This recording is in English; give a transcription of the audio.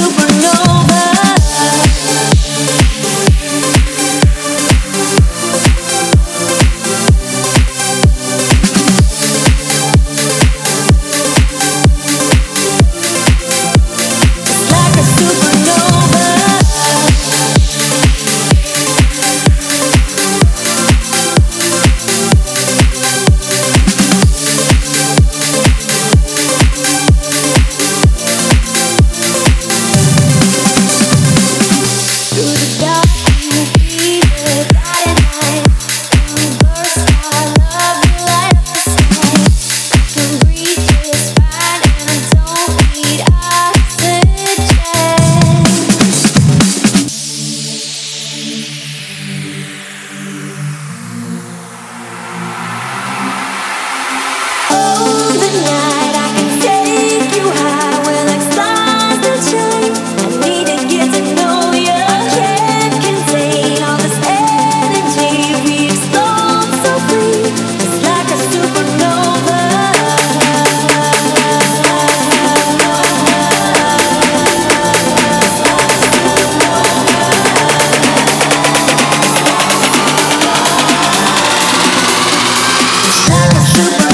Super. you